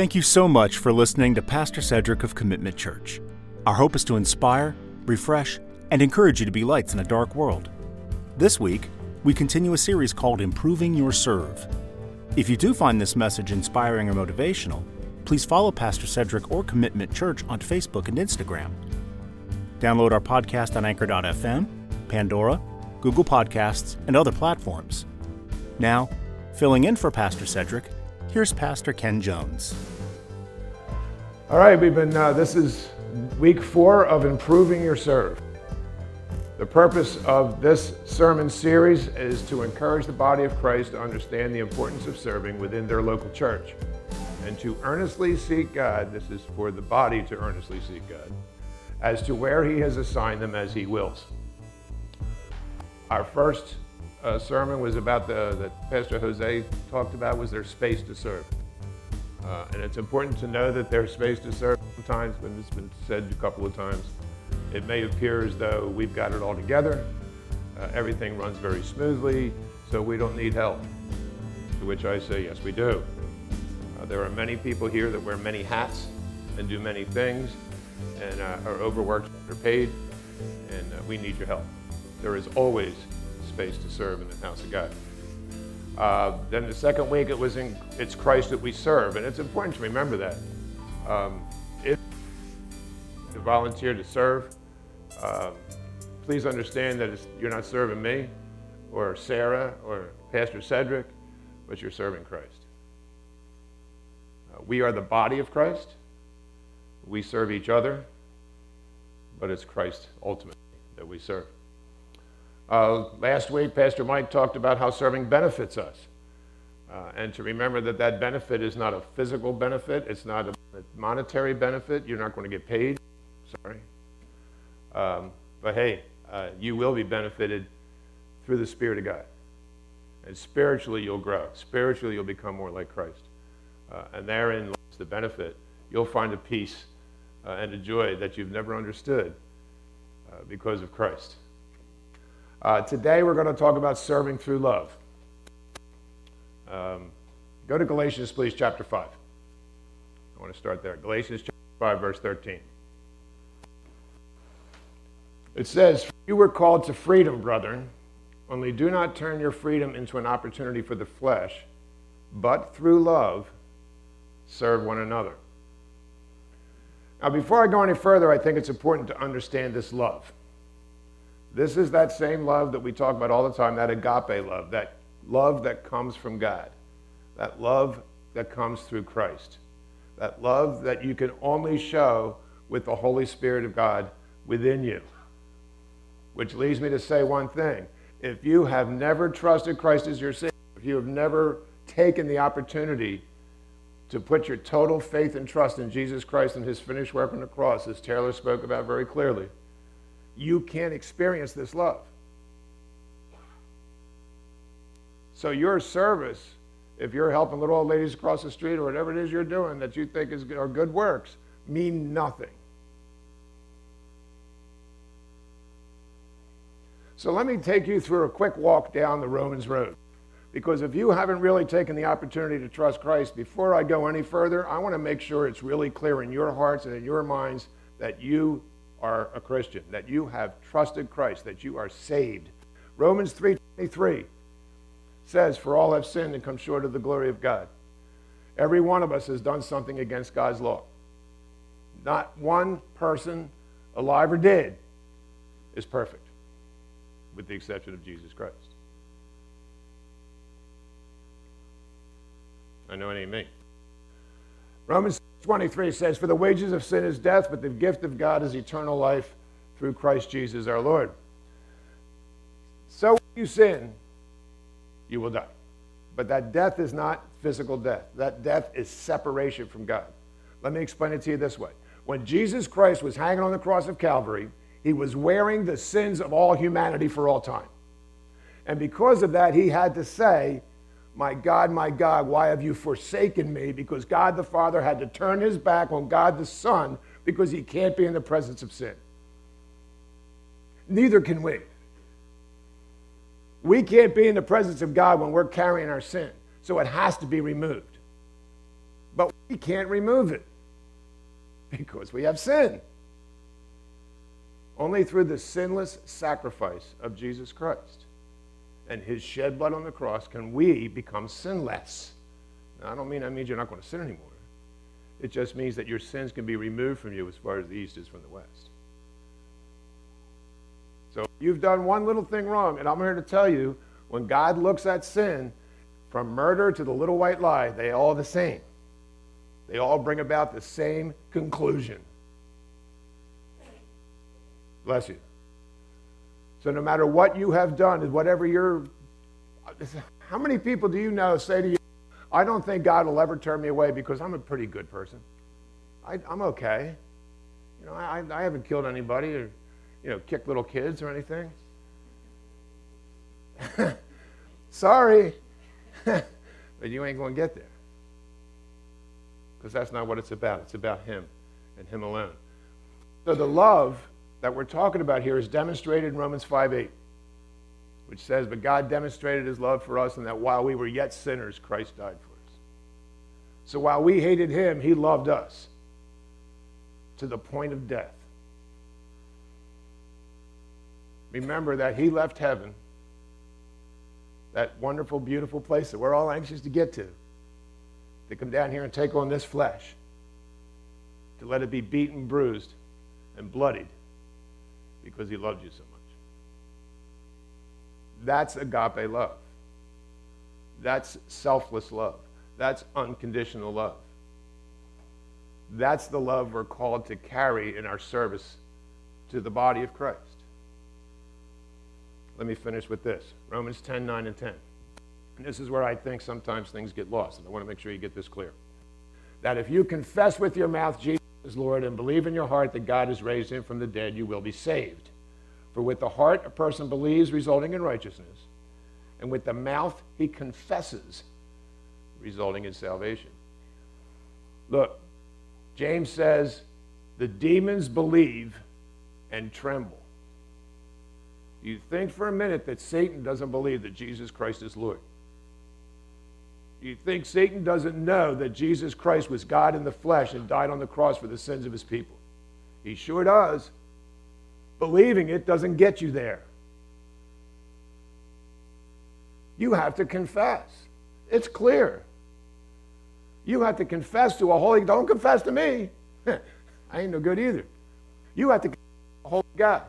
Thank you so much for listening to Pastor Cedric of Commitment Church. Our hope is to inspire, refresh, and encourage you to be lights in a dark world. This week, we continue a series called Improving Your Serve. If you do find this message inspiring or motivational, please follow Pastor Cedric or Commitment Church on Facebook and Instagram. Download our podcast on Anchor.fm, Pandora, Google Podcasts, and other platforms. Now, filling in for Pastor Cedric, here's Pastor Ken Jones. All right, we've been, uh, this is week four of Improving Your Serve. The purpose of this sermon series is to encourage the body of Christ to understand the importance of serving within their local church and to earnestly seek God. This is for the body to earnestly seek God as to where He has assigned them as He wills. Our first uh, sermon was about the that Pastor Jose talked about was their space to serve. Uh, and it's important to know that there's space to serve. Sometimes, when it's been said a couple of times, it may appear as though we've got it all together. Uh, everything runs very smoothly, so we don't need help. To which I say, yes, we do. Uh, there are many people here that wear many hats and do many things and uh, are overworked, underpaid, and uh, we need your help. There is always space to serve in the house of God. Uh, then the second week, it was in, it's Christ that we serve, and it's important to remember that. Um, if you volunteer to serve, um, please understand that you're not serving me or Sarah or Pastor Cedric, but you're serving Christ. Uh, we are the body of Christ. We serve each other, but it's Christ ultimately that we serve. Uh, last week, Pastor Mike talked about how serving benefits us. Uh, and to remember that that benefit is not a physical benefit, it's not a monetary benefit. You're not going to get paid. Sorry. Um, but hey, uh, you will be benefited through the Spirit of God. And spiritually, you'll grow. Spiritually, you'll become more like Christ. Uh, and therein lies the benefit. You'll find a peace uh, and a joy that you've never understood uh, because of Christ. Uh, today, we're going to talk about serving through love. Um, go to Galatians, please, chapter 5. I want to start there. Galatians chapter 5, verse 13. It says, You were called to freedom, brethren, only do not turn your freedom into an opportunity for the flesh, but through love serve one another. Now, before I go any further, I think it's important to understand this love. This is that same love that we talk about all the time, that agape love, that love that comes from God, that love that comes through Christ, that love that you can only show with the Holy Spirit of God within you. Which leads me to say one thing. If you have never trusted Christ as your Savior, if you have never taken the opportunity to put your total faith and trust in Jesus Christ and his finished work on the cross, as Taylor spoke about very clearly, you can't experience this love. So your service, if you're helping little old ladies across the street or whatever it is you're doing that you think is are good works, mean nothing. So let me take you through a quick walk down the Romans road. Because if you haven't really taken the opportunity to trust Christ, before I go any further, I want to make sure it's really clear in your hearts and in your minds that you are a Christian, that you have trusted Christ, that you are saved. Romans 3:23 says, "For all have sinned and come short of the glory of God." Every one of us has done something against God's law. Not one person, alive or dead, is perfect, with the exception of Jesus Christ. I know it ain't me. Romans 23 says, For the wages of sin is death, but the gift of God is eternal life through Christ Jesus our Lord. So if you sin, you will die. But that death is not physical death, that death is separation from God. Let me explain it to you this way. When Jesus Christ was hanging on the cross of Calvary, he was wearing the sins of all humanity for all time. And because of that, he had to say, my God, my God, why have you forsaken me? Because God the Father had to turn his back on God the Son because he can't be in the presence of sin. Neither can we. We can't be in the presence of God when we're carrying our sin, so it has to be removed. But we can't remove it because we have sin. Only through the sinless sacrifice of Jesus Christ and his shed blood on the cross can we become sinless. Now, I don't mean that means you're not going to sin anymore. It just means that your sins can be removed from you as far as the east is from the west. So you've done one little thing wrong, and I'm here to tell you when God looks at sin, from murder to the little white lie, they all the same. They all bring about the same conclusion. Bless you. So no matter what you have done, whatever you're, how many people do you know say to you, I don't think God will ever turn me away because I'm a pretty good person. I, am okay. You know, I, I haven't killed anybody or, you know, kicked little kids or anything. Sorry, but you ain't going to get there. Because that's not what it's about. It's about Him and Him alone. So the love that we're talking about here is demonstrated in Romans 5 8, which says, But God demonstrated his love for us, and that while we were yet sinners, Christ died for us. So while we hated him, he loved us to the point of death. Remember that he left heaven, that wonderful, beautiful place that we're all anxious to get to, to come down here and take on this flesh, to let it be beaten, bruised, and bloodied because he loved you so much. That's agape love. That's selfless love. That's unconditional love. That's the love we're called to carry in our service to the body of Christ. Let me finish with this Romans 10 9 and 10. And this is where I think sometimes things get lost, and I want to make sure you get this clear. That if you confess with your mouth Jesus is Lord and believe in your heart that God has raised him from the dead, you will be saved. For with the heart a person believes, resulting in righteousness, and with the mouth he confesses, resulting in salvation. Look, James says, the demons believe and tremble. You think for a minute that Satan doesn't believe that Jesus Christ is Lord. You think Satan doesn't know that Jesus Christ was God in the flesh and died on the cross for the sins of his people? He sure does. Believing it doesn't get you there. You have to confess. It's clear. You have to confess to a holy don't confess to me. I ain't no good either. You have to confess to a holy God.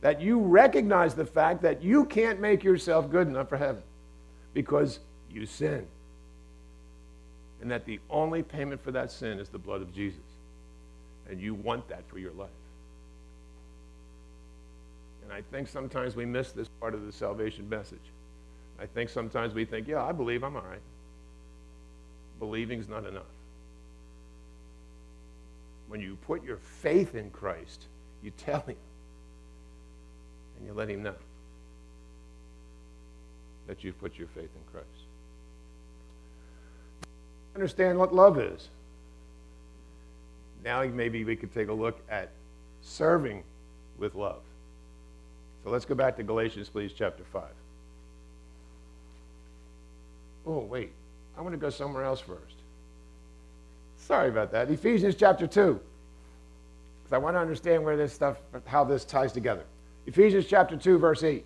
That you recognize the fact that you can't make yourself good enough for heaven because you sin. And that the only payment for that sin is the blood of Jesus. And you want that for your life. And I think sometimes we miss this part of the salvation message. I think sometimes we think, yeah, I believe I'm all right. Believing's not enough. When you put your faith in Christ, you tell him and you let him know that you've put your faith in Christ. Understand what love is. Now maybe we could take a look at serving with love. So let's go back to Galatians, please, chapter 5. Oh, wait. I want to go somewhere else first. Sorry about that. Ephesians chapter 2. Because I want to understand where this stuff, how this ties together. Ephesians chapter 2, verse 8.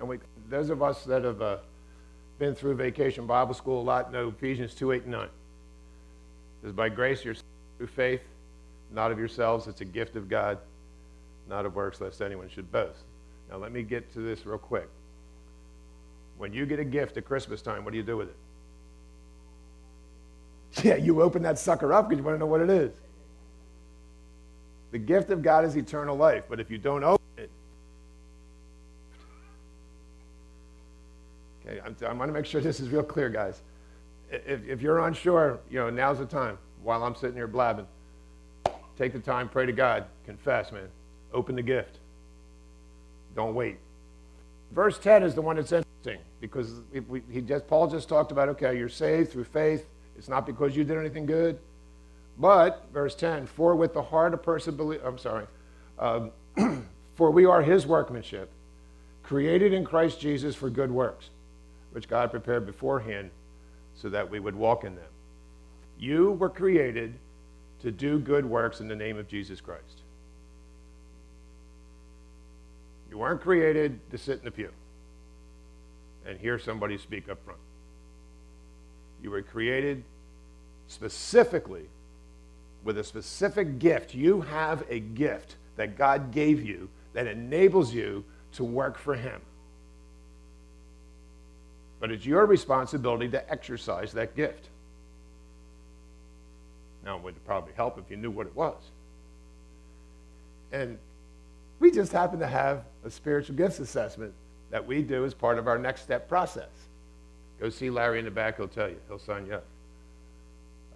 And we, those of us that have uh, been through vacation Bible school a lot know Ephesians 2, 8, and 9. It says, By grace you're through faith, not of yourselves. It's a gift of God, not of works, lest anyone should boast. Now, let me get to this real quick. When you get a gift at Christmas time, what do you do with it? Yeah, you open that sucker up because you want to know what it is. The gift of God is eternal life, but if you don't open it, okay, I'm, I want to make sure this is real clear, guys. If, if you're unsure, you know, now's the time while I'm sitting here blabbing. Take the time, pray to God, confess, man. Open the gift. Don't wait. Verse 10 is the one that's interesting because we, he just, Paul just talked about, okay, you're saved through faith. It's not because you did anything good. But, verse 10, for with the heart a person believes, I'm sorry, um, for we are his workmanship, created in Christ Jesus for good works, which God prepared beforehand so that we would walk in them. You were created to do good works in the name of Jesus Christ. You weren't created to sit in the pew and hear somebody speak up front. You were created specifically with a specific gift. You have a gift that God gave you that enables you to work for Him. But it's your responsibility to exercise that gift. Now, it would probably help if you knew what it was. And we just happen to have a spiritual gifts assessment that we do as part of our next step process. Go see Larry in the back, he'll tell you, he'll sign you up.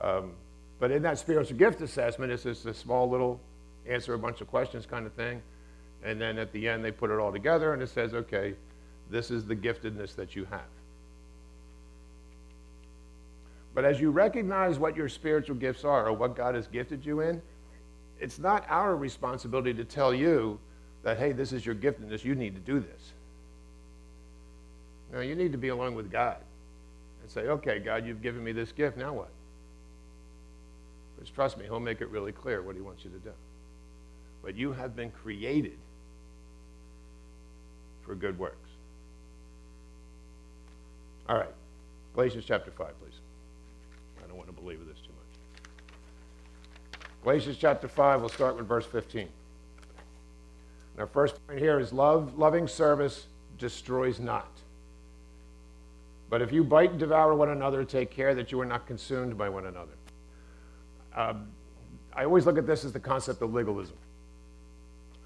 Um, but in that spiritual gift assessment, it's just a small little answer a bunch of questions kind of thing. And then at the end, they put it all together and it says, okay, this is the giftedness that you have. But as you recognize what your spiritual gifts are or what God has gifted you in, it's not our responsibility to tell you that, hey, this is your giftedness, you need to do this. No, you need to be alone with God and say, okay, God, you've given me this gift, now what? Because trust me, He'll make it really clear what He wants you to do. But you have been created for good works. All right, Galatians chapter 5, please. Want to belabor this too much. Galatians chapter 5, we'll start with verse 15. And our first point here is love, loving service destroys not. But if you bite and devour one another, take care that you are not consumed by one another. Um, I always look at this as the concept of legalism.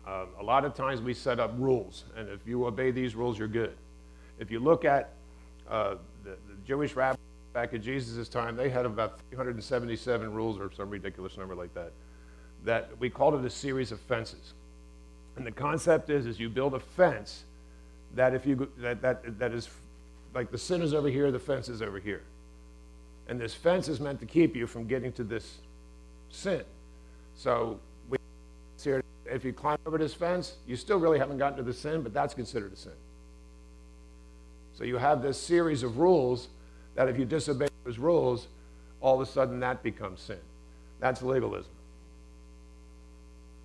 Um, a lot of times we set up rules, and if you obey these rules, you're good. If you look at uh, the, the, Jewish rabbis back in Jesus' time, they had about 377 rules or some ridiculous number like that. That we called it a series of fences. And the concept is, is you build a fence that if you that that that is like the sin is over here, the fence is over here. And this fence is meant to keep you from getting to this sin. So we here, if you climb over this fence, you still really haven't gotten to the sin, but that's considered a sin. So you have this series of rules that if you disobey those rules, all of a sudden that becomes sin. That's legalism.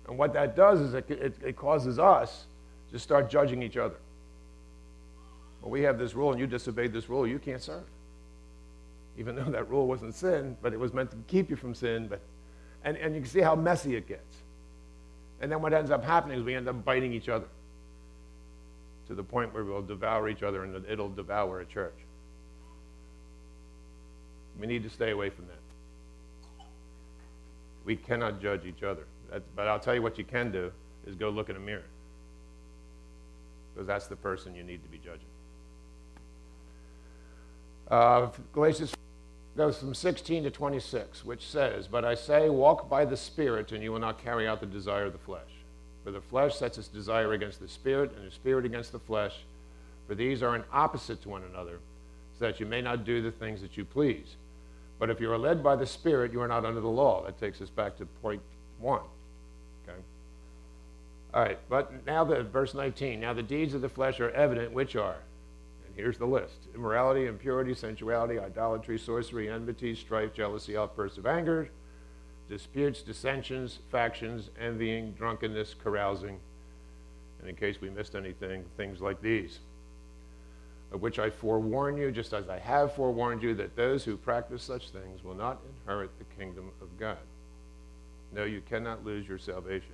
And what that does is it, it, it causes us to start judging each other. Well, we have this rule and you disobeyed this rule, you can't serve. Even though that rule wasn't sin, but it was meant to keep you from sin. But, and, and you can see how messy it gets. And then what ends up happening is we end up biting each other to the point where we'll devour each other and it'll devour a church. We need to stay away from that. We cannot judge each other. That's, but I'll tell you what you can do is go look in a mirror. Because that's the person you need to be judging. Uh, Galatians goes from 16 to 26, which says, But I say, walk by the Spirit, and you will not carry out the desire of the flesh. For the flesh sets its desire against the Spirit, and the Spirit against the flesh. For these are an opposite to one another, so that you may not do the things that you please. But if you are led by the Spirit, you are not under the law. That takes us back to point one. Okay? All right, but now the verse 19. Now the deeds of the flesh are evident, which are And Here's the list immorality, impurity, sensuality, idolatry, sorcery, enmity, strife, jealousy, outbursts of anger, disputes, dissensions, factions, envying, drunkenness, carousing. And in case we missed anything, things like these. Of which I forewarn you, just as I have forewarned you, that those who practice such things will not inherit the kingdom of God. No, you cannot lose your salvation.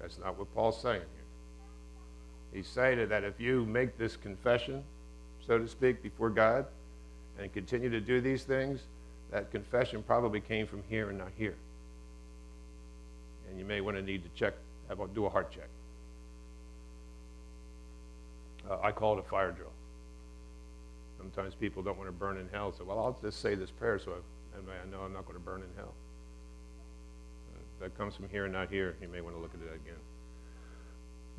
That's not what Paul's saying here. He's saying that if you make this confession, so to speak, before God and continue to do these things, that confession probably came from here and not here. And you may want to need to check, have do a heart check. Uh, I call it a fire drill. Sometimes people don't want to burn in hell, so well, I'll just say this prayer so I, I know I'm not going to burn in hell. Uh, that comes from here and not here. You may want to look at it again.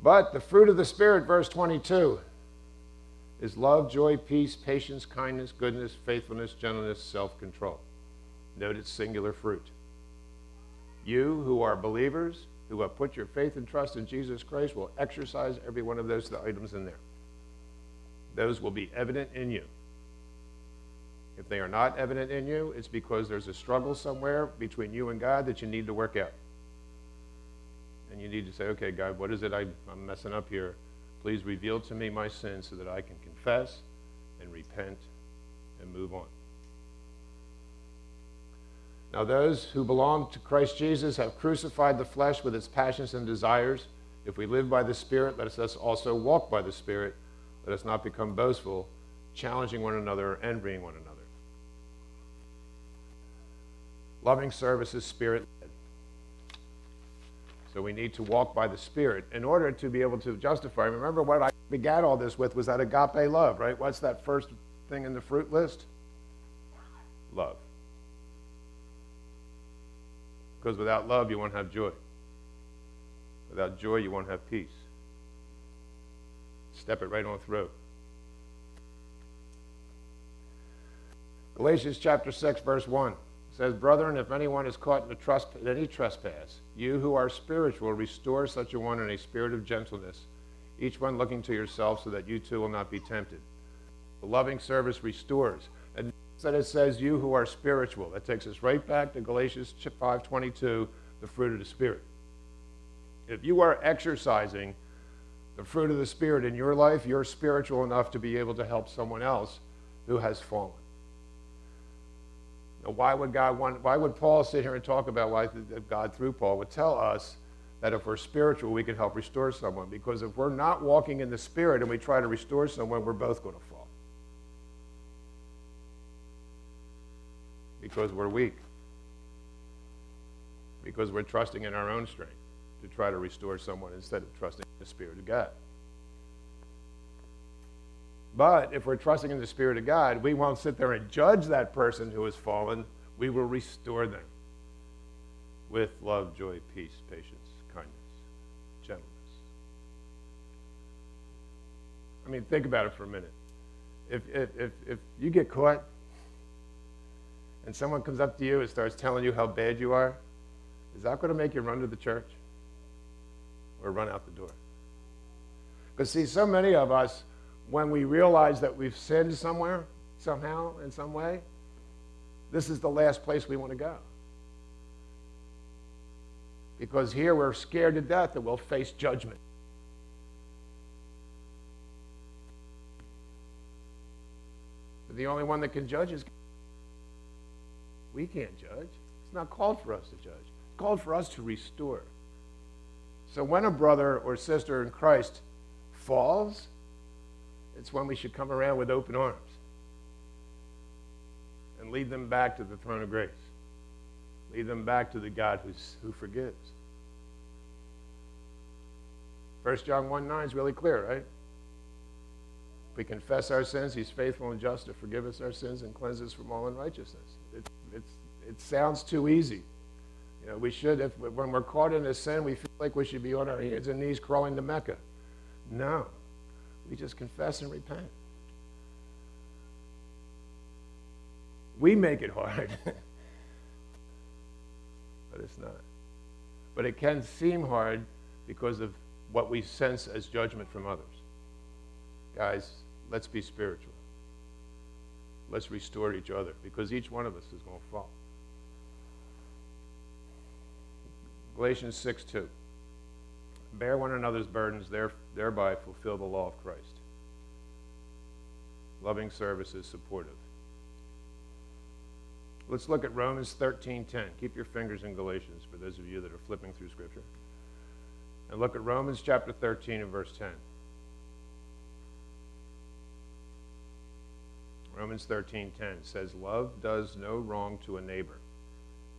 But the fruit of the Spirit, verse 22, is love, joy, peace, patience, kindness, goodness, faithfulness, gentleness, self control. Note its singular fruit. You who are believers, who have put your faith and trust in Jesus Christ, will exercise every one of those items in there. Those will be evident in you. If they are not evident in you, it's because there's a struggle somewhere between you and God that you need to work out. And you need to say, okay, God, what is it I, I'm messing up here? Please reveal to me my sin so that I can confess and repent and move on. Now, those who belong to Christ Jesus have crucified the flesh with its passions and desires. If we live by the Spirit, let us also walk by the Spirit. Let us not become boastful, challenging one another, envying one another. Loving service is spirit led. So we need to walk by the Spirit in order to be able to justify. Remember what I began all this with was that agape love, right? What's that first thing in the fruit list? Love. Because without love, you won't have joy. Without joy, you won't have peace. Step it right on through. Galatians chapter 6, verse 1 says, Brethren, if anyone is caught in, trust, in any trespass, you who are spiritual, restore such a one in a spirit of gentleness, each one looking to yourself so that you too will not be tempted. The loving service restores. And that it says, you who are spiritual. That takes us right back to Galatians 5.22, the fruit of the Spirit. If you are exercising the fruit of the Spirit in your life, you're spiritual enough to be able to help someone else who has fallen. Now, why would God want, why would Paul sit here and talk about why God through Paul would tell us that if we're spiritual, we can help restore someone? Because if we're not walking in the Spirit and we try to restore someone, we're both going to fall. because we're weak, because we're trusting in our own strength to try to restore someone instead of trusting the Spirit of God. But if we're trusting in the Spirit of God, we won't sit there and judge that person who has fallen. We will restore them with love, joy, peace, patience, kindness, gentleness. I mean, think about it for a minute. If, if, if, if you get caught and someone comes up to you and starts telling you how bad you are, is that going to make you run to the church or run out the door? Because, see, so many of us, when we realize that we've sinned somewhere, somehow, in some way, this is the last place we want to go. Because here we're scared to death that we'll face judgment. But the only one that can judge is we can't judge. It's not called for us to judge. It's called for us to restore. So when a brother or sister in Christ falls, it's when we should come around with open arms and lead them back to the throne of grace. Lead them back to the God who's, who forgives. 1 John 1 9 is really clear, right? If we confess our sins, he's faithful and just to forgive us our sins and cleanse us from all unrighteousness. It, it sounds too easy. You know, we should, if, when we're caught in a sin, we feel like we should be on our hands and knees crawling to Mecca. No. We just confess and repent. We make it hard. but it's not. But it can seem hard because of what we sense as judgment from others. Guys, let's be spiritual. Let's restore each other because each one of us is going to fall. Galatians 6 2. Bear one another's burdens, thereby fulfill the law of Christ. Loving service is supportive. Let's look at Romans 13:10. Keep your fingers in Galatians for those of you that are flipping through scripture. And look at Romans chapter 13 and verse 10. Romans 13:10 says love does no wrong to a neighbor.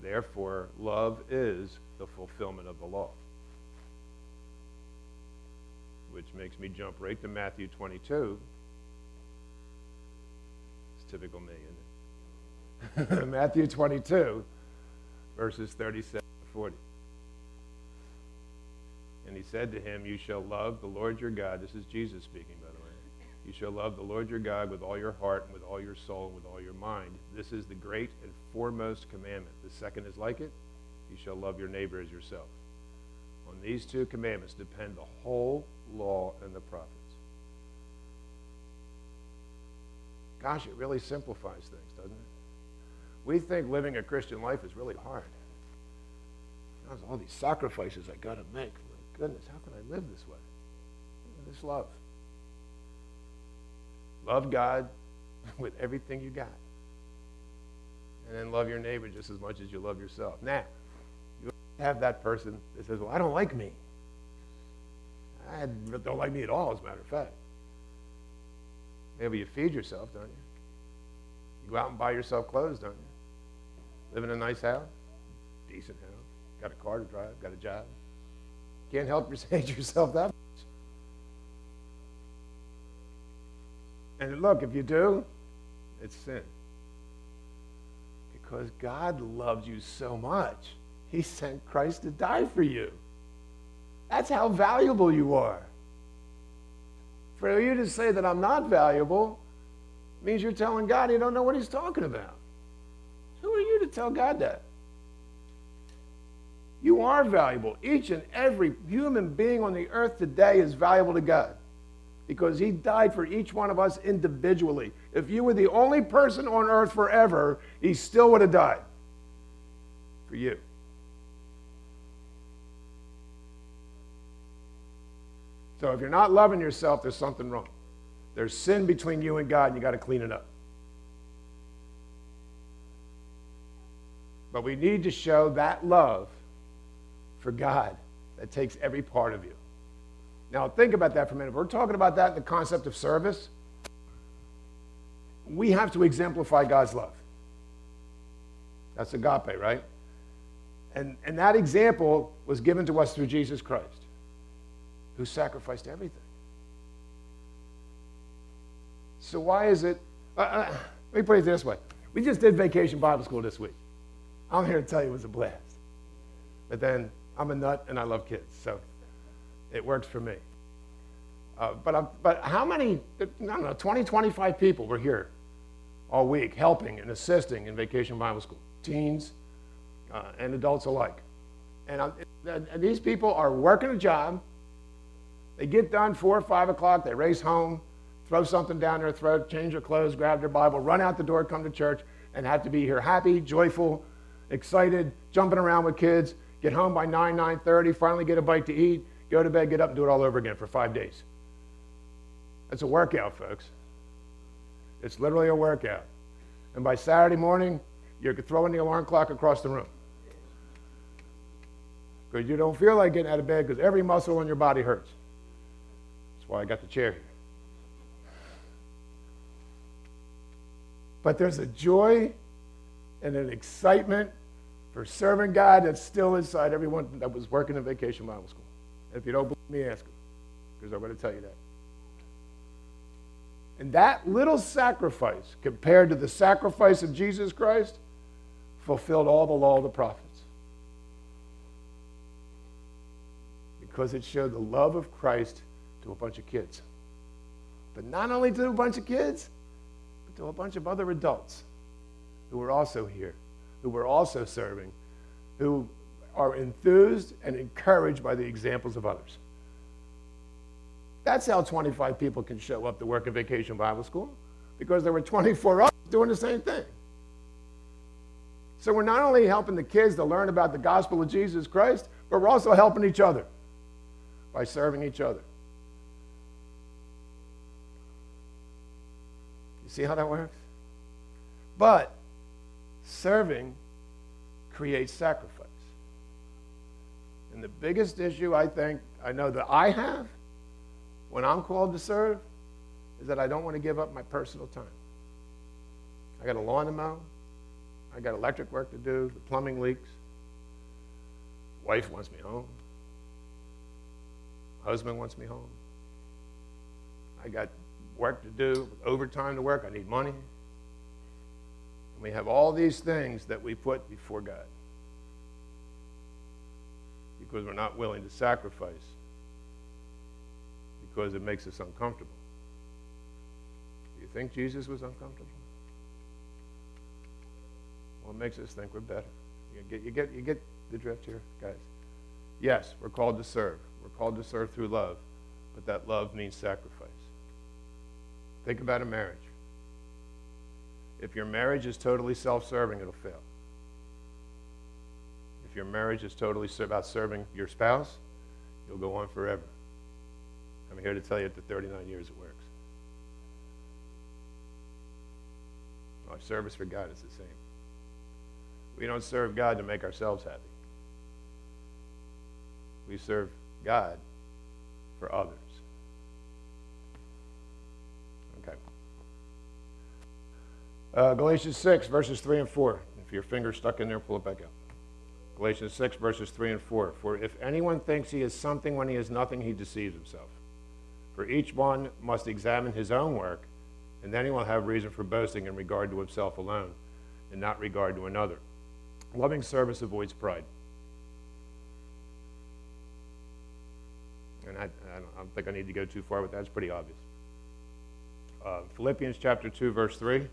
Therefore, love is the fulfillment of the law. Which makes me jump right to Matthew 22. It's typical me, isn't it? Matthew 22, verses 37 to 40. And he said to him, You shall love the Lord your God. This is Jesus speaking, by the way you shall love the Lord your God with all your heart and with all your soul and with all your mind. This is the great and foremost commandment. The second is like it. You shall love your neighbor as yourself. On these two commandments depend the whole law and the prophets. gosh, it really simplifies things, doesn't it? We think living a Christian life is really hard. There's all these sacrifices I got to make. My goodness, how can I live this way? This love. Love God with everything you got. And then love your neighbor just as much as you love yourself. Now, you have that person that says, Well, I don't like me. I don't like me at all, as a matter of fact. Maybe you feed yourself, don't you? You go out and buy yourself clothes, don't you? Live in a nice house, decent house, got a car to drive, got a job. Can't help yourself that much. And look, if you do, it's sin. Because God loves you so much, He sent Christ to die for you. That's how valuable you are. For you to say that I'm not valuable means you're telling God you don't know what He's talking about. Who are you to tell God that? You are valuable. Each and every human being on the earth today is valuable to God because he died for each one of us individually. If you were the only person on earth forever, he still would have died for you. So if you're not loving yourself, there's something wrong. There's sin between you and God, and you got to clean it up. But we need to show that love for God that takes every part of you. Now, think about that for a minute. We're talking about that in the concept of service. We have to exemplify God's love. That's agape, right? And, and that example was given to us through Jesus Christ, who sacrificed everything. So, why is it? Uh, uh, let me put it this way. We just did vacation Bible school this week. I'm here to tell you it was a blast. But then I'm a nut and I love kids. So it works for me. Uh, but, but how many, I don't know, 20, 25 people were here all week helping and assisting in Vacation Bible School, teens uh, and adults alike. And, and these people are working a job. They get done 4 or 5 o'clock, they race home, throw something down their throat, change their clothes, grab their Bible, run out the door, come to church, and have to be here happy, joyful, excited, jumping around with kids, get home by 9, 9.30, finally get a bite to eat, Go to bed, get up, and do it all over again for five days. That's a workout, folks. It's literally a workout. And by Saturday morning, you're throwing the alarm clock across the room. Because you don't feel like getting out of bed because every muscle in your body hurts. That's why I got the chair here. But there's a joy and an excitement for serving God that's still inside everyone that was working in vacation Bible school. If you don't believe me, ask them, because I'm going to tell you that. And that little sacrifice, compared to the sacrifice of Jesus Christ, fulfilled all the law of the prophets. Because it showed the love of Christ to a bunch of kids. But not only to a bunch of kids, but to a bunch of other adults who were also here, who were also serving, who are enthused and encouraged by the examples of others. That's how 25 people can show up to work at Vacation Bible School, because there were 24 others doing the same thing. So we're not only helping the kids to learn about the gospel of Jesus Christ, but we're also helping each other by serving each other. You see how that works? But serving creates sacrifice. And the biggest issue I think I know that I have when I'm called to serve is that I don't want to give up my personal time. I got a lawn to mow. I got electric work to do. The plumbing leaks. Wife wants me home. Husband wants me home. I got work to do, overtime to work. I need money. And we have all these things that we put before God because we're not willing to sacrifice because it makes us uncomfortable. Do you think Jesus was uncomfortable? Well, it makes us think we're better. You get, you get, you get the drift here, guys? Yes, we're called to serve. We're called to serve through love, but that love means sacrifice. Think about a marriage. If your marriage is totally self serving, it'll fail. If your marriage is totally about serving your spouse, you'll go on forever. I'm here to tell you after 39 years it works. Our service for God is the same. We don't serve God to make ourselves happy. We serve God for others. Okay. Uh, Galatians 6, verses 3 and 4. If your finger's stuck in there, pull it back out. Galatians 6, verses 3 and 4. For if anyone thinks he is something when he is nothing, he deceives himself. For each one must examine his own work, and then he will have reason for boasting in regard to himself alone, and not regard to another. Loving service avoids pride. And I, I, don't, think I need to go too far with that. It's pretty obvious. Uh, Philippians chapter 2, verse 3.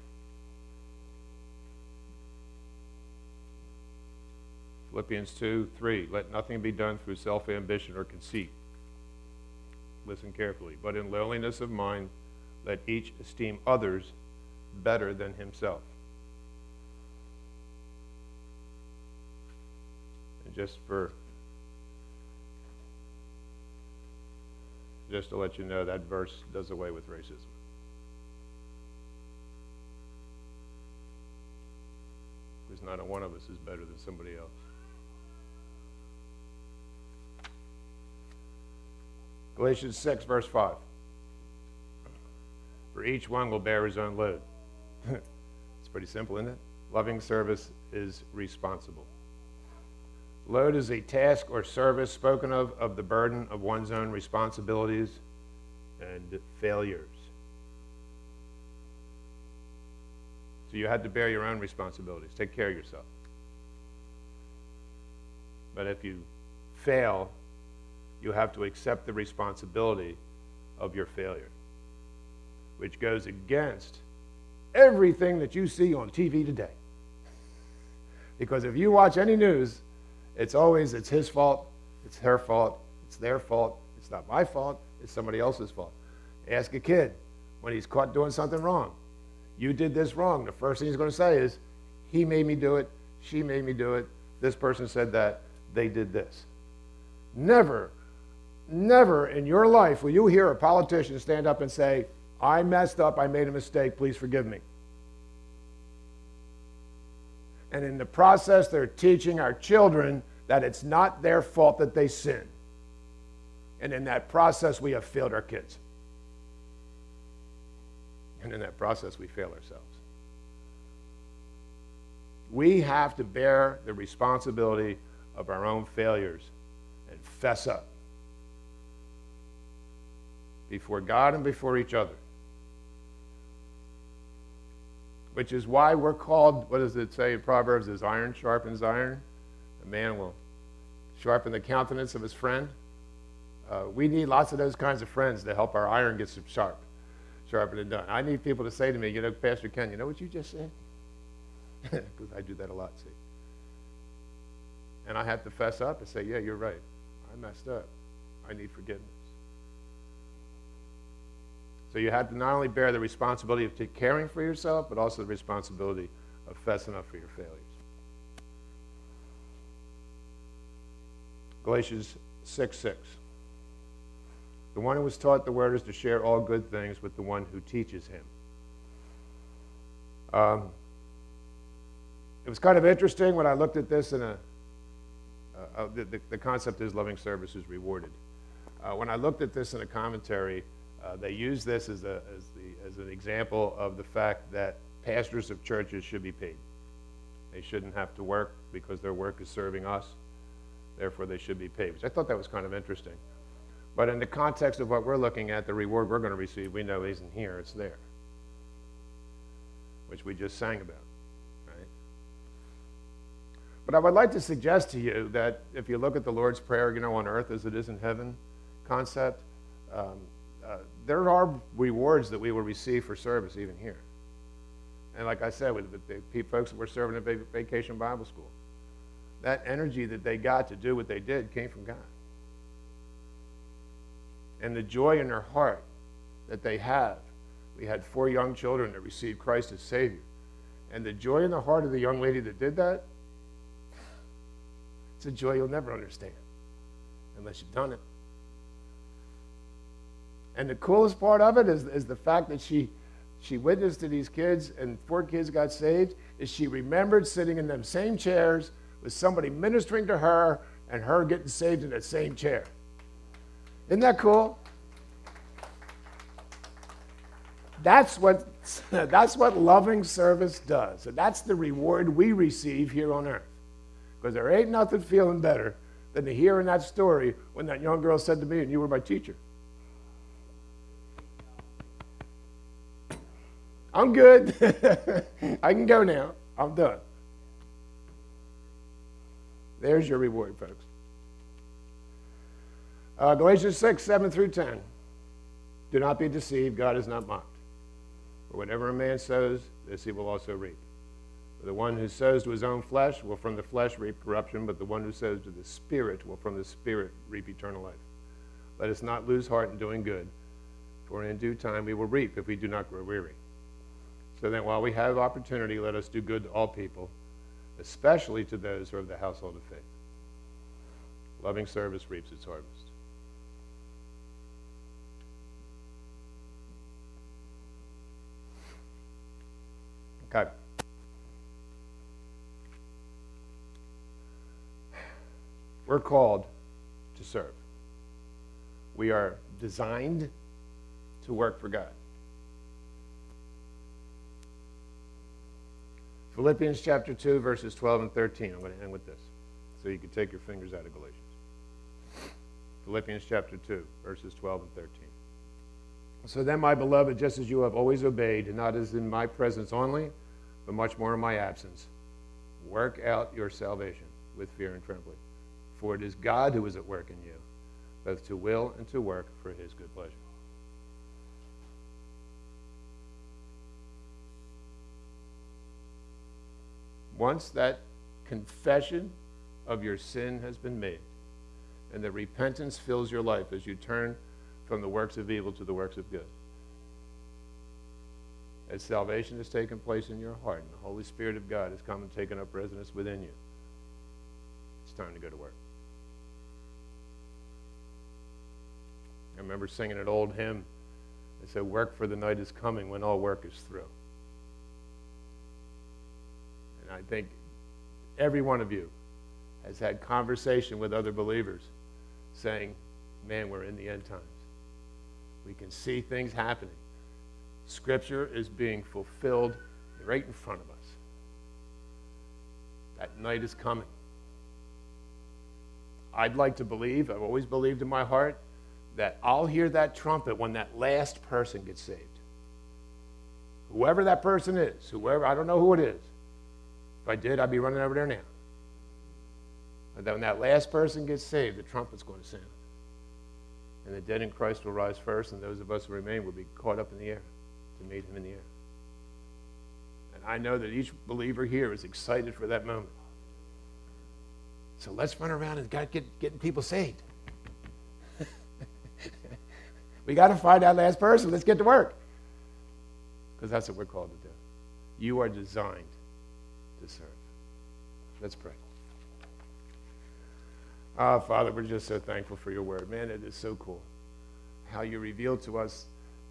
Philippians 2, 3. Let nothing be done through self ambition or conceit. Listen carefully. But in lowliness of mind, let each esteem others better than himself. And just for just to let you know, that verse does away with racism. Because not one of us is better than somebody else. Galatians 6, verse 5. For each one will bear his own load. it's pretty simple, isn't it? Loving service is responsible. Load is a task or service spoken of of the burden of one's own responsibilities and failures. So you had to bear your own responsibilities. Take care of yourself. But if you fail, you have to accept the responsibility of your failure, which goes against everything that you see on TV today. because if you watch any news, it's always it's his fault, it's her fault, it's their fault, it's not my fault, it's somebody else's fault. Ask a kid when he's caught doing something wrong. You did this wrong. The first thing he's going to say is, he made me do it, she made me do it, this person said that, they did this. Never, never in your life will you hear a politician stand up and say, I messed up, I made a mistake, please forgive me. And in the process, they're teaching our children that it's not their fault that they sin. And in that process, we have failed our kids. And in that process, we fail ourselves. We have to bear the responsibility of our own failures and fess up before God and before each other. which is why we're called, what does it say in Proverbs, as iron sharpens iron? A man will sharpen the countenance of his friend. Uh, we need lots of those kinds of friends to help our iron get sharp, sharpened and done. I need people to say to me, you know, Pastor Ken, you know what you just said? Because I do that a lot, see. And I have to fess up and say, yeah, you're right. I messed up. I need forgiveness. So you have to not only bear the responsibility of caring for yourself, but also the responsibility of fessing up for your failures. Galatians 6 6. The one who was taught the word is to share all good things with the one who teaches him. Um, it was kind of interesting when I looked at this in a, uh, uh, the, the, concept is loving service is rewarded. Uh, when I looked at this in a commentary, uh, they use this as, a, as, the, as an example of the fact that pastors of churches should be paid. They shouldn't have to work because their work is serving us. Therefore, they should be paid, which I thought that was kind of interesting. But in the context of what we're looking at, the reward we're going to receive, we know isn't here, it's there, which we just sang about. Right? But I would like to suggest to you that if you look at the Lord's Prayer, you know, on earth as it is in heaven concept, um, there are rewards that we will receive for service even here. And like I said, with the folks that were serving at Vacation Bible School, that energy that they got to do what they did came from God. And the joy in their heart that they have. We had four young children that received Christ as Savior. And the joy in the heart of the young lady that did that, it's a joy you'll never understand unless you've done it. And the coolest part of it is, is the fact that she, she witnessed to these kids and four kids got saved, is she remembered sitting in them same chairs with somebody ministering to her and her getting saved in that same chair. Isn't that cool? That's what, that's what loving service does. And that's the reward we receive here on earth. Because there ain't nothing feeling better than to hear in that story when that young girl said to me, and you were my teacher. I'm good. I can go now. I'm done. There's your reward, folks. Uh, Galatians 6, 7 through 10. Do not be deceived. God is not mocked. For whatever a man sows, this he will also reap. For the one who sows to his own flesh will from the flesh reap corruption, but the one who sows to the Spirit will from the Spirit reap eternal life. Let us not lose heart in doing good, for in due time we will reap if we do not grow weary. So that while we have opportunity, let us do good to all people, especially to those who are of the household of faith. Loving service reaps its harvest. Okay. We're called to serve. We are designed to work for God. Philippians chapter 2, verses 12 and 13. I'm going to end with this so you can take your fingers out of Galatians. Philippians chapter 2, verses 12 and 13. So then, my beloved, just as you have always obeyed, not as in my presence only, but much more in my absence, work out your salvation with fear and trembling. For it is God who is at work in you, both to will and to work for his good pleasure. Once that confession of your sin has been made, and the repentance fills your life as you turn from the works of evil to the works of good. As salvation has taken place in your heart and the Holy Spirit of God has come and taken up residence within you, it's time to go to work. I remember singing an old hymn that said, Work for the night is coming when all work is through. And I think every one of you has had conversation with other believers saying, Man, we're in the end times. We can see things happening. Scripture is being fulfilled right in front of us. That night is coming. I'd like to believe, I've always believed in my heart, that I'll hear that trumpet when that last person gets saved. Whoever that person is, whoever, I don't know who it is. I did, I'd be running over there now. But when that last person gets saved, the trumpet's going to sound. And the dead in Christ will rise first, and those of us who remain will be caught up in the air to meet him in the air. And I know that each believer here is excited for that moment. So let's run around and get, get getting people saved. we got to find that last person. Let's get to work. Because that's what we're called to do. You are designed to serve. Let's pray. Ah, Father, we're just so thankful for your word. Man, it is so cool how you reveal to us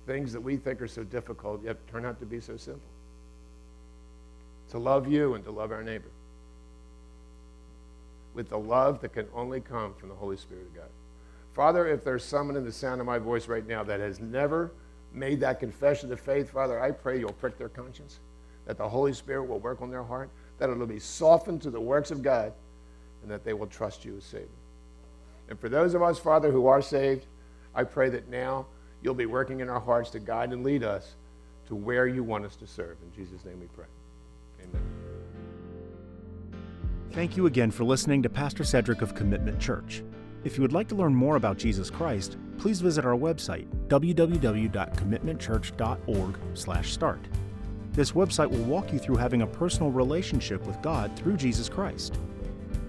things that we think are so difficult, yet turn out to be so simple. To love you and to love our neighbor. With the love that can only come from the Holy Spirit of God. Father, if there's someone in the sound of my voice right now that has never made that confession of faith, Father, I pray you'll prick their conscience, that the Holy Spirit will work on their heart, that it'll be softened to the works of God, and that they will trust you as Savior. And for those of us, Father, who are saved, I pray that now you'll be working in our hearts to guide and lead us to where you want us to serve. In Jesus' name we pray. Amen. Thank you again for listening to Pastor Cedric of Commitment Church. If you would like to learn more about Jesus Christ, please visit our website, www.commitmentchurch.org/start. This website will walk you through having a personal relationship with God through Jesus Christ.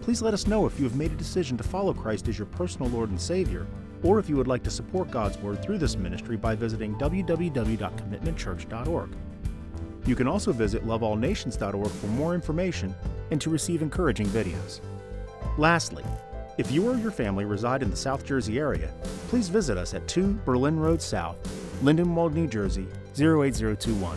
Please let us know if you have made a decision to follow Christ as your personal Lord and Savior, or if you would like to support God's Word through this ministry by visiting www.commitmentchurch.org. You can also visit loveallnations.org for more information and to receive encouraging videos. Lastly, if you or your family reside in the South Jersey area, please visit us at 2 Berlin Road South, Lindenwold, New Jersey 08021.